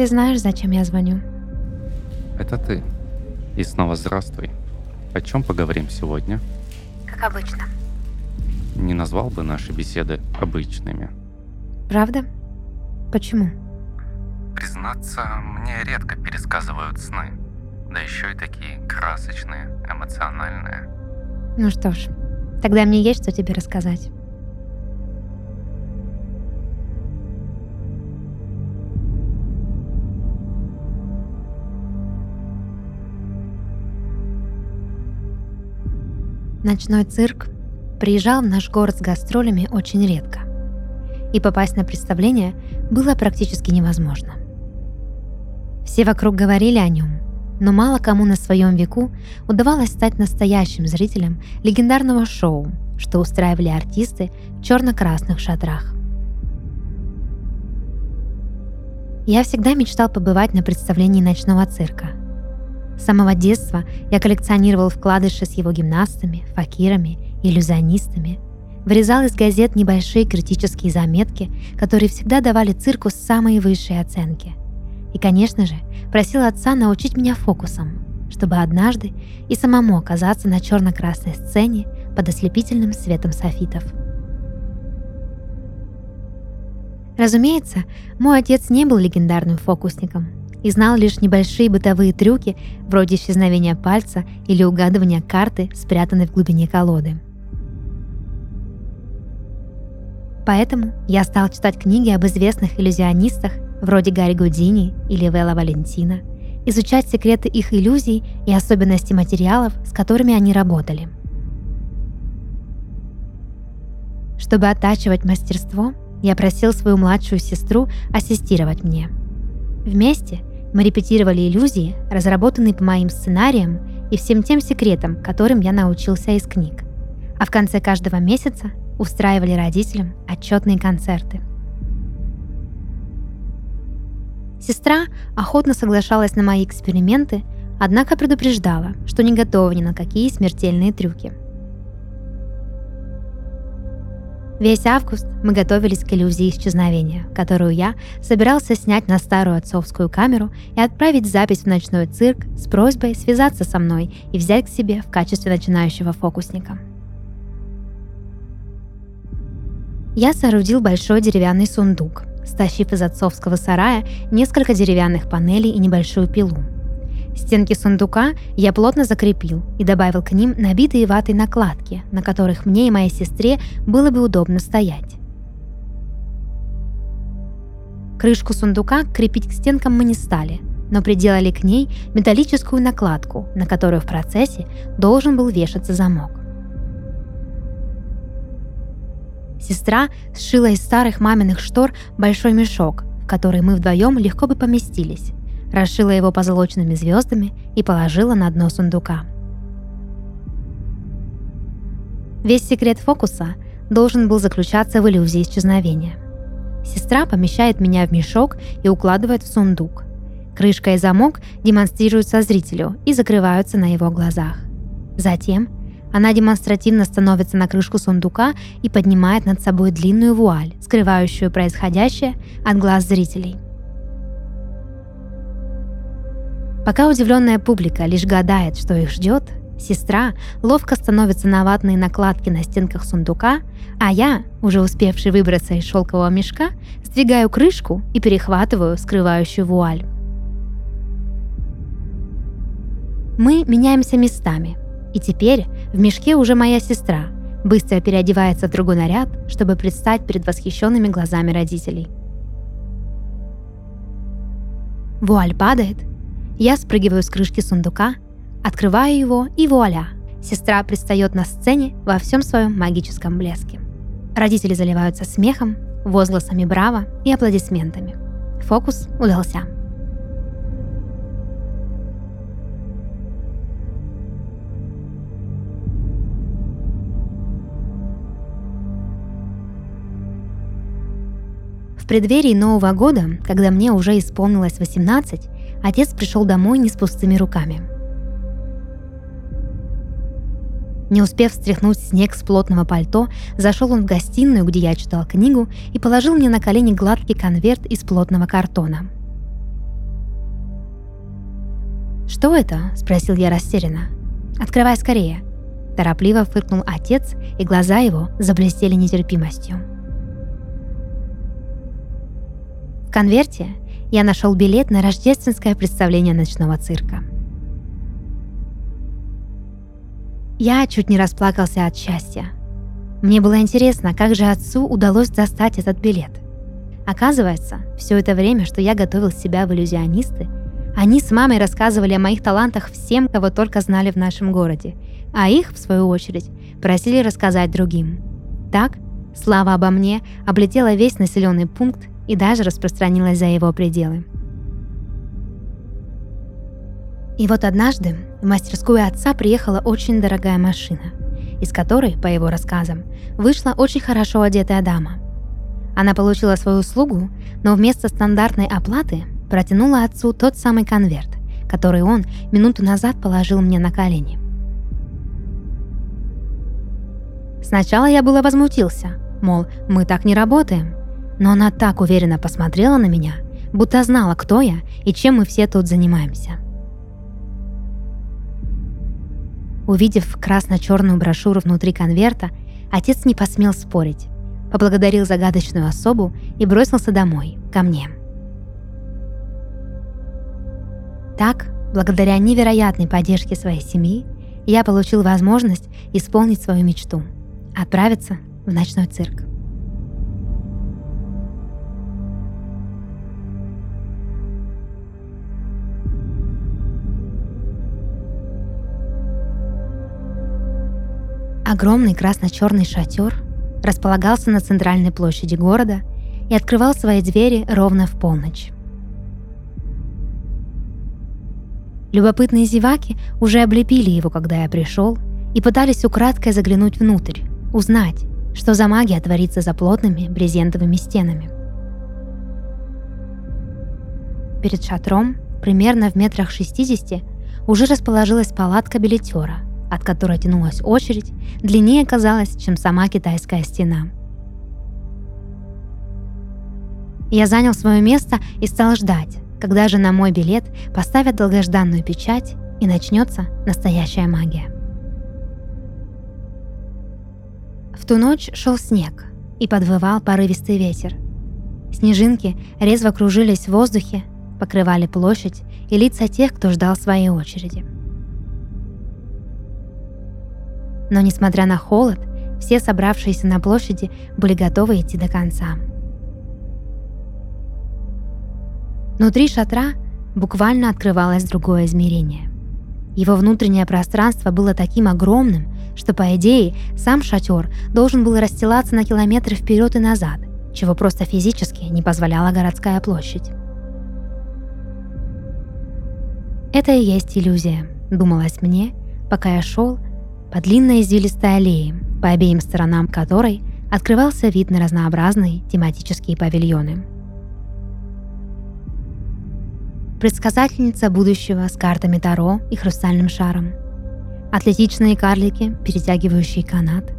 Ты знаешь, зачем я звоню? Это ты. И снова здравствуй. О чем поговорим сегодня? Как обычно. Не назвал бы наши беседы обычными. Правда? Почему? Признаться, мне редко пересказывают сны. Да еще и такие красочные, эмоциональные. Ну что ж, тогда мне есть что тебе рассказать. Ночной цирк приезжал в наш город с гастролями очень редко. И попасть на представление было практически невозможно. Все вокруг говорили о нем, но мало кому на своем веку удавалось стать настоящим зрителем легендарного шоу, что устраивали артисты в черно-красных шатрах. Я всегда мечтал побывать на представлении ночного цирка – с самого детства я коллекционировал вкладыши с его гимнастами, факирами, иллюзионистами. Вырезал из газет небольшие критические заметки, которые всегда давали цирку самые высшие оценки. И, конечно же, просил отца научить меня фокусам, чтобы однажды и самому оказаться на черно-красной сцене под ослепительным светом софитов. Разумеется, мой отец не был легендарным фокусником – и знал лишь небольшие бытовые трюки, вроде исчезновения пальца или угадывания карты, спрятанной в глубине колоды. Поэтому я стал читать книги об известных иллюзионистах, вроде Гарри Гудини или Вела Валентина, изучать секреты их иллюзий и особенности материалов, с которыми они работали. Чтобы оттачивать мастерство, я просил свою младшую сестру ассистировать мне. Вместе мы репетировали иллюзии, разработанные по моим сценариям и всем тем секретам, которым я научился из книг. А в конце каждого месяца устраивали родителям отчетные концерты. Сестра охотно соглашалась на мои эксперименты, однако предупреждала, что не готова ни на какие смертельные трюки – Весь август мы готовились к иллюзии исчезновения, которую я собирался снять на старую отцовскую камеру и отправить запись в ночной цирк с просьбой связаться со мной и взять к себе в качестве начинающего фокусника. Я соорудил большой деревянный сундук, стащив из отцовского сарая несколько деревянных панелей и небольшую пилу – Стенки сундука я плотно закрепил и добавил к ним набитые ватой накладки, на которых мне и моей сестре было бы удобно стоять. Крышку сундука крепить к стенкам мы не стали, но приделали к ней металлическую накладку, на которую в процессе должен был вешаться замок. Сестра сшила из старых маминых штор большой мешок, в который мы вдвоем легко бы поместились, расшила его позолоченными звездами и положила на дно сундука. Весь секрет фокуса должен был заключаться в иллюзии исчезновения. Сестра помещает меня в мешок и укладывает в сундук. Крышка и замок демонстрируются зрителю и закрываются на его глазах. Затем она демонстративно становится на крышку сундука и поднимает над собой длинную вуаль, скрывающую происходящее от глаз зрителей – Пока удивленная публика лишь гадает, что их ждет, сестра ловко становится на ватные накладки на стенках сундука, а я, уже успевший выбраться из шелкового мешка, сдвигаю крышку и перехватываю скрывающую вуаль. Мы меняемся местами, и теперь в мешке уже моя сестра быстро переодевается в другой наряд, чтобы предстать перед восхищенными глазами родителей. Вуаль падает, я спрыгиваю с крышки сундука, открываю его и вуаля! Сестра предстает на сцене во всем своем магическом блеске. Родители заливаются смехом, возгласами «Браво!» и аплодисментами. Фокус удался. В преддверии Нового года, когда мне уже исполнилось 18, Отец пришел домой не с пустыми руками. Не успев стряхнуть снег с плотного пальто, зашел он в гостиную, где я читал книгу, и положил мне на колени гладкий конверт из плотного картона. «Что это?» – спросил я растерянно. «Открывай скорее!» Торопливо фыркнул отец, и глаза его заблестели нетерпимостью. В конверте я нашел билет на рождественское представление ночного цирка. Я чуть не расплакался от счастья. Мне было интересно, как же отцу удалось достать этот билет. Оказывается, все это время, что я готовил себя в иллюзионисты – они с мамой рассказывали о моих талантах всем, кого только знали в нашем городе, а их, в свою очередь, просили рассказать другим. Так, слава обо мне облетела весь населенный пункт и даже распространилась за его пределы. И вот однажды в мастерскую отца приехала очень дорогая машина, из которой, по его рассказам, вышла очень хорошо одетая дама. Она получила свою услугу, но вместо стандартной оплаты протянула отцу тот самый конверт, который он минуту назад положил мне на колени. Сначала я было возмутился, мол, мы так не работаем. Но она так уверенно посмотрела на меня, будто знала, кто я и чем мы все тут занимаемся. Увидев красно-черную брошюру внутри конверта, отец не посмел спорить, поблагодарил загадочную особу и бросился домой, ко мне. Так, благодаря невероятной поддержке своей семьи, я получил возможность исполнить свою мечту – отправиться в ночной цирк. Огромный красно-черный шатер располагался на центральной площади города и открывал свои двери ровно в полночь. Любопытные зеваки уже облепили его, когда я пришел, и пытались украдкой заглянуть внутрь, узнать, что за магия творится за плотными брезентовыми стенами. Перед шатром, примерно в метрах 60, уже расположилась палатка билетера, от которой тянулась очередь, длиннее казалась, чем сама китайская стена. Я занял свое место и стал ждать, когда же на мой билет поставят долгожданную печать и начнется настоящая магия. В ту ночь шел снег и подвывал порывистый ветер. Снежинки резво кружились в воздухе, покрывали площадь и лица тех, кто ждал своей очереди. Но несмотря на холод, все собравшиеся на площади были готовы идти до конца – Внутри шатра буквально открывалось другое измерение. Его внутреннее пространство было таким огромным, что, по идее, сам шатер должен был расстилаться на километры вперед и назад, чего просто физически не позволяла городская площадь. Это и есть иллюзия, думалось мне, пока я шел по длинной извилистой аллее, по обеим сторонам которой открывался вид на разнообразные тематические павильоны – предсказательница будущего с картами Таро и хрустальным шаром, атлетичные карлики, перетягивающие канат,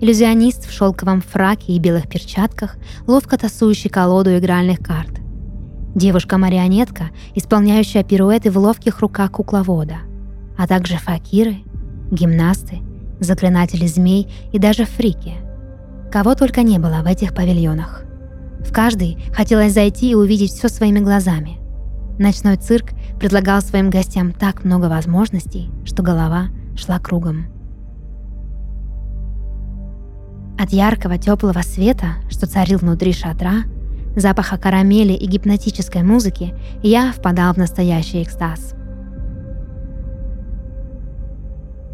иллюзионист в шелковом фраке и белых перчатках, ловко тасующий колоду игральных карт, девушка-марионетка, исполняющая пируэты в ловких руках кукловода, а также факиры, гимнасты, заклинатели змей и даже фрики. Кого только не было в этих павильонах. В каждый хотелось зайти и увидеть все своими глазами. Ночной цирк предлагал своим гостям так много возможностей, что голова шла кругом. От яркого теплого света, что царил внутри шатра, запаха карамели и гипнотической музыки, я впадал в настоящий экстаз.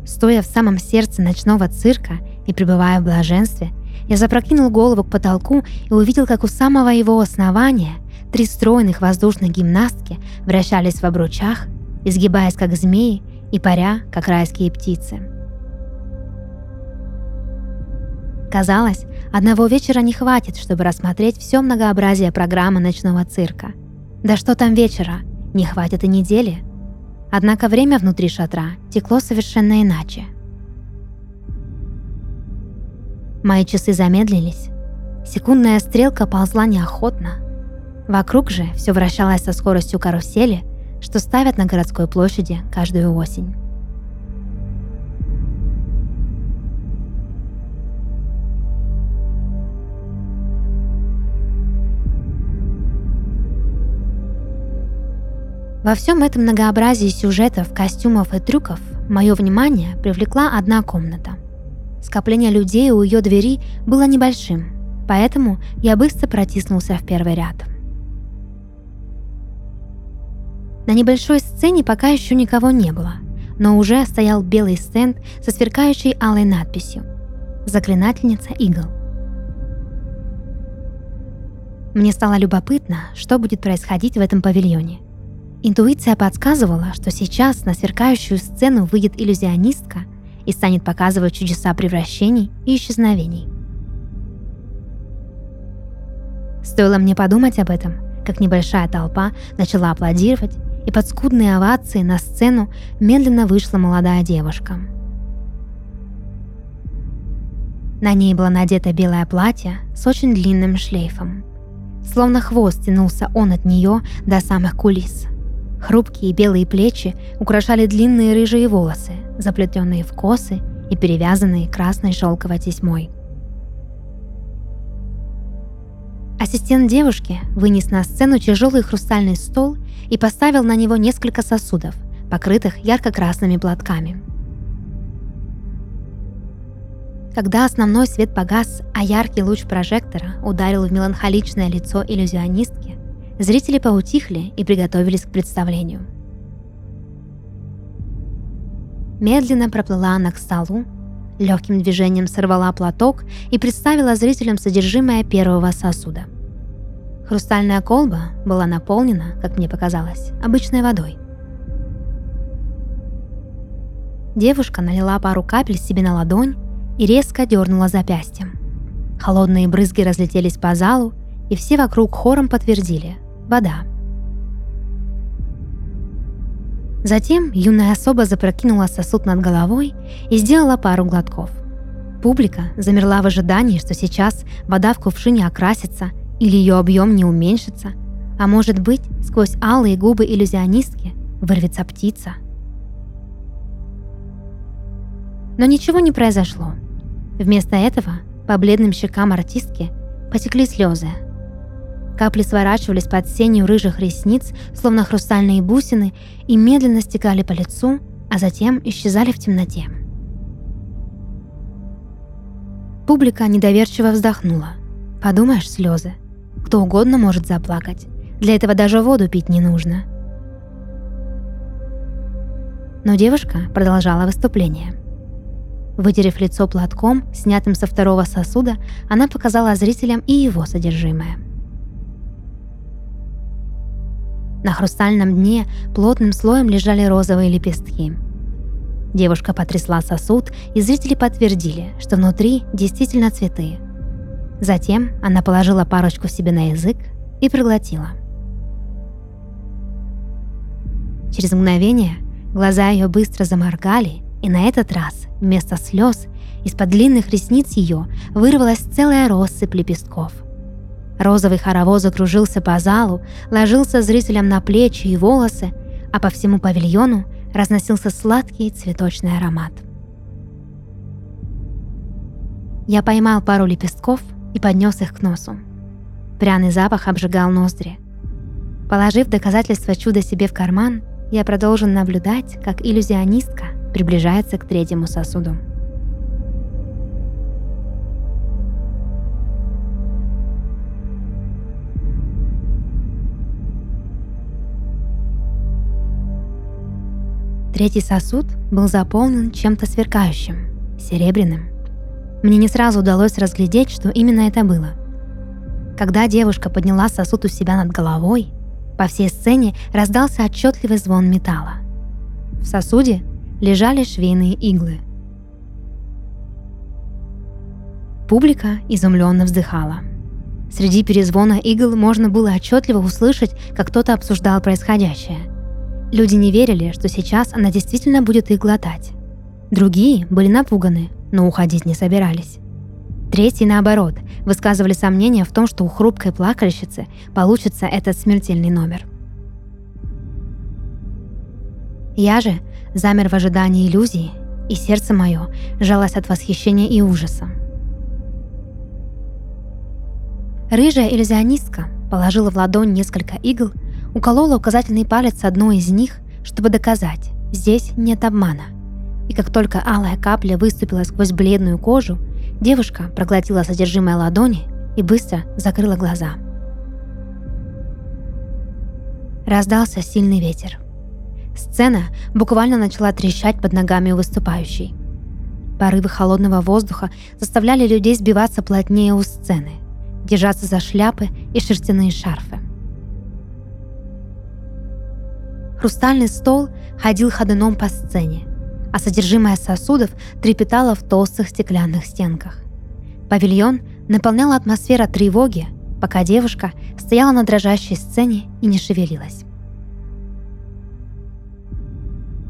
Стоя в самом сердце ночного цирка и пребывая в блаженстве, я запрокинул голову к потолку и увидел, как у самого его основания – Три стройных воздушных гимнастки вращались в обручах, изгибаясь как змеи и паря, как райские птицы. Казалось, одного вечера не хватит, чтобы рассмотреть все многообразие программы ночного цирка. Да что там вечера, не хватит и недели. Однако время внутри шатра текло совершенно иначе. Мои часы замедлились. Секундная стрелка ползла неохотно. Вокруг же все вращалось со скоростью карусели, что ставят на городской площади каждую осень. Во всем этом многообразии сюжетов, костюмов и трюков мое внимание привлекла одна комната. Скопление людей у ее двери было небольшим, поэтому я быстро протиснулся в первый ряд. На небольшой сцене пока еще никого не было, но уже стоял белый стенд со сверкающей алой надписью «Заклинательница игл». Мне стало любопытно, что будет происходить в этом павильоне – Интуиция подсказывала, что сейчас на сверкающую сцену выйдет иллюзионистка и станет показывать чудеса превращений и исчезновений. Стоило мне подумать об этом, как небольшая толпа начала аплодировать, и под скудные овации на сцену медленно вышла молодая девушка. На ней было надето белое платье с очень длинным шлейфом. Словно хвост тянулся он от нее до самых кулис – Хрупкие белые плечи украшали длинные рыжие волосы, заплетенные в косы и перевязанные красной шелковой тесьмой. Ассистент девушки вынес на сцену тяжелый хрустальный стол и поставил на него несколько сосудов, покрытых ярко-красными платками. Когда основной свет погас, а яркий луч прожектора ударил в меланхоличное лицо иллюзионистки, Зрители поутихли и приготовились к представлению. Медленно проплыла она к столу, легким движением сорвала платок и представила зрителям содержимое первого сосуда. Хрустальная колба была наполнена, как мне показалось, обычной водой. Девушка налила пару капель себе на ладонь и резко дернула запястьем. Холодные брызги разлетелись по залу, и все вокруг хором подтвердили – вода. Затем юная особа запрокинула сосуд над головой и сделала пару глотков. Публика замерла в ожидании, что сейчас вода в кувшине окрасится или ее объем не уменьшится, а может быть, сквозь алые губы иллюзионистки вырвется птица. Но ничего не произошло. Вместо этого по бледным щекам артистки потекли слезы, Капли сворачивались под сенью рыжих ресниц, словно хрустальные бусины, и медленно стекали по лицу, а затем исчезали в темноте. Публика недоверчиво вздохнула. Подумаешь, слезы. Кто угодно может заплакать. Для этого даже воду пить не нужно. Но девушка продолжала выступление. Вытерев лицо платком, снятым со второго сосуда, она показала зрителям и его содержимое – На хрустальном дне плотным слоем лежали розовые лепестки. Девушка потрясла сосуд, и зрители подтвердили, что внутри действительно цветы. Затем она положила парочку себе на язык и проглотила. Через мгновение глаза ее быстро заморгали, и на этот раз вместо слез из-под длинных ресниц ее вырвалась целая россыпь лепестков – Розовый хоровоз закружился по залу, ложился зрителям на плечи и волосы, а по всему павильону разносился сладкий цветочный аромат. Я поймал пару лепестков и поднес их к носу. Пряный запах обжигал ноздри. Положив доказательство чуда себе в карман, я продолжил наблюдать, как иллюзионистка приближается к третьему сосуду. Третий сосуд был заполнен чем-то сверкающим, серебряным. Мне не сразу удалось разглядеть, что именно это было. Когда девушка подняла сосуд у себя над головой, по всей сцене раздался отчетливый звон металла. В сосуде лежали швейные иглы. Публика изумленно вздыхала. Среди перезвона игл можно было отчетливо услышать, как кто-то обсуждал происходящее – Люди не верили, что сейчас она действительно будет их глотать. Другие были напуганы, но уходить не собирались. Третьи, наоборот, высказывали сомнения в том, что у хрупкой плакальщицы получится этот смертельный номер. Я же замер в ожидании иллюзии, и сердце мое жалось от восхищения и ужаса. Рыжая иллюзионистка положила в ладонь несколько игл, уколола указательный палец одной из них, чтобы доказать, здесь нет обмана. И как только алая капля выступила сквозь бледную кожу, девушка проглотила содержимое ладони и быстро закрыла глаза. Раздался сильный ветер. Сцена буквально начала трещать под ногами у выступающей. Порывы холодного воздуха заставляли людей сбиваться плотнее у сцены, держаться за шляпы и шерстяные шарфы. Хрустальный стол ходил ходуном по сцене, а содержимое сосудов трепетало в толстых стеклянных стенках. Павильон наполняла атмосфера тревоги, пока девушка стояла на дрожащей сцене и не шевелилась.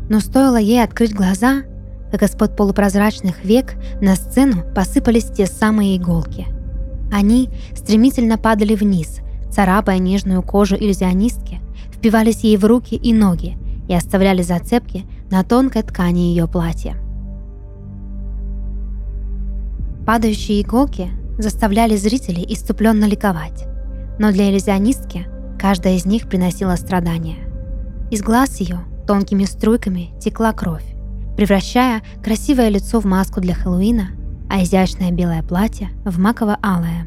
Но стоило ей открыть глаза, как из-под полупрозрачных век на сцену посыпались те самые иголки. Они стремительно падали вниз, царапая нежную кожу иллюзионистки, впивались ей в руки и ноги и оставляли зацепки на тонкой ткани ее платья. Падающие иголки заставляли зрителей иступленно ликовать, но для иллюзионистки каждая из них приносила страдания. Из глаз ее Тонкими струйками текла кровь, превращая красивое лицо в маску для Хэллоуина, а изящное белое платье в маково-алое.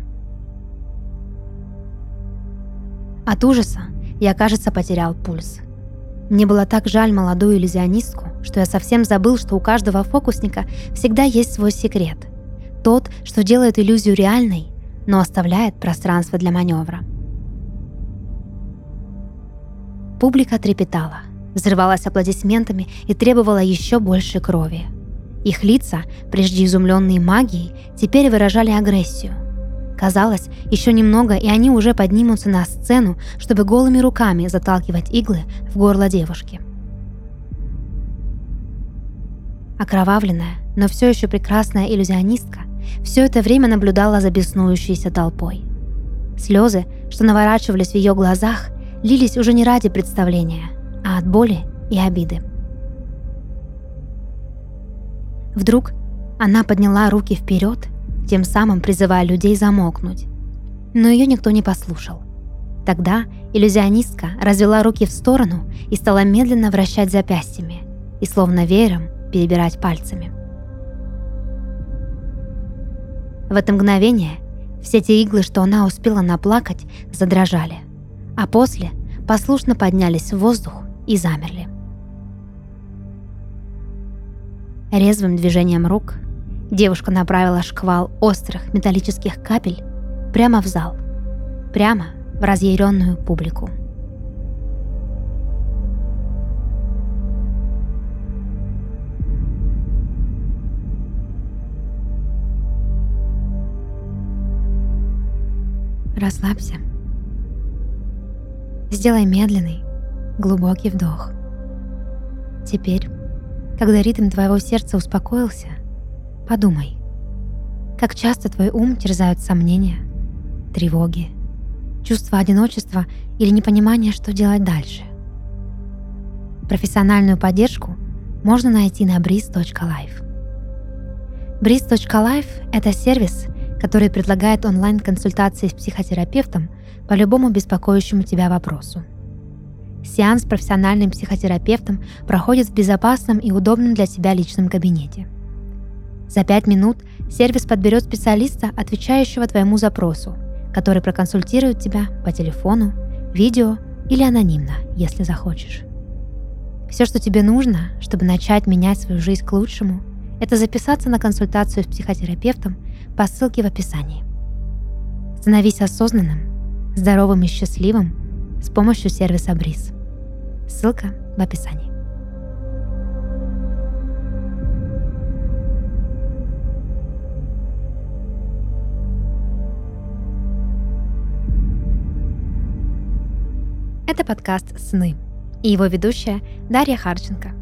От ужаса я, кажется, потерял пульс. Мне было так жаль молодую иллюзионистку, что я совсем забыл, что у каждого фокусника всегда есть свой секрет. Тот, что делает иллюзию реальной, но оставляет пространство для маневра. Публика трепетала – взрывалась аплодисментами и требовала еще больше крови. Их лица, прежде изумленные магией, теперь выражали агрессию. Казалось, еще немного, и они уже поднимутся на сцену, чтобы голыми руками заталкивать иглы в горло девушки. Окровавленная, но все еще прекрасная иллюзионистка все это время наблюдала за беснующейся толпой. Слезы, что наворачивались в ее глазах, лились уже не ради представления – а от боли и обиды. Вдруг она подняла руки вперед, тем самым призывая людей замолкнуть. Но ее никто не послушал. Тогда иллюзионистка развела руки в сторону и стала медленно вращать запястьями и словно веером перебирать пальцами. В это мгновение все те иглы, что она успела наплакать, задрожали, а после послушно поднялись в воздух и замерли. Резвым движением рук девушка направила шквал острых металлических капель прямо в зал, прямо в разъяренную публику. Расслабься. Сделай медленный, Глубокий вдох. Теперь, когда ритм твоего сердца успокоился, подумай, как часто твой ум терзают сомнения, тревоги, чувство одиночества или непонимание, что делать дальше. Профессиональную поддержку можно найти на breeze.life. Breeze.life – это сервис, который предлагает онлайн-консультации с психотерапевтом по любому беспокоящему тебя вопросу. Сеанс с профессиональным психотерапевтом проходит в безопасном и удобном для тебя личном кабинете. За 5 минут сервис подберет специалиста, отвечающего твоему запросу, который проконсультирует тебя по телефону, видео или анонимно, если захочешь. Все, что тебе нужно, чтобы начать менять свою жизнь к лучшему, это записаться на консультацию с психотерапевтом по ссылке в описании. Становись осознанным, здоровым и счастливым с помощью сервиса Бриз. Ссылка в описании. Это подкаст «Сны» и его ведущая Дарья Харченко.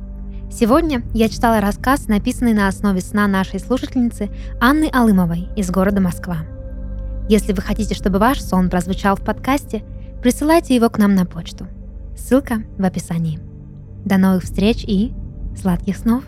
Сегодня я читала рассказ, написанный на основе сна нашей слушательницы Анны Алымовой из города Москва. Если вы хотите, чтобы ваш сон прозвучал в подкасте, присылайте его к нам на почту. Ссылка в описании. До новых встреч и сладких снов!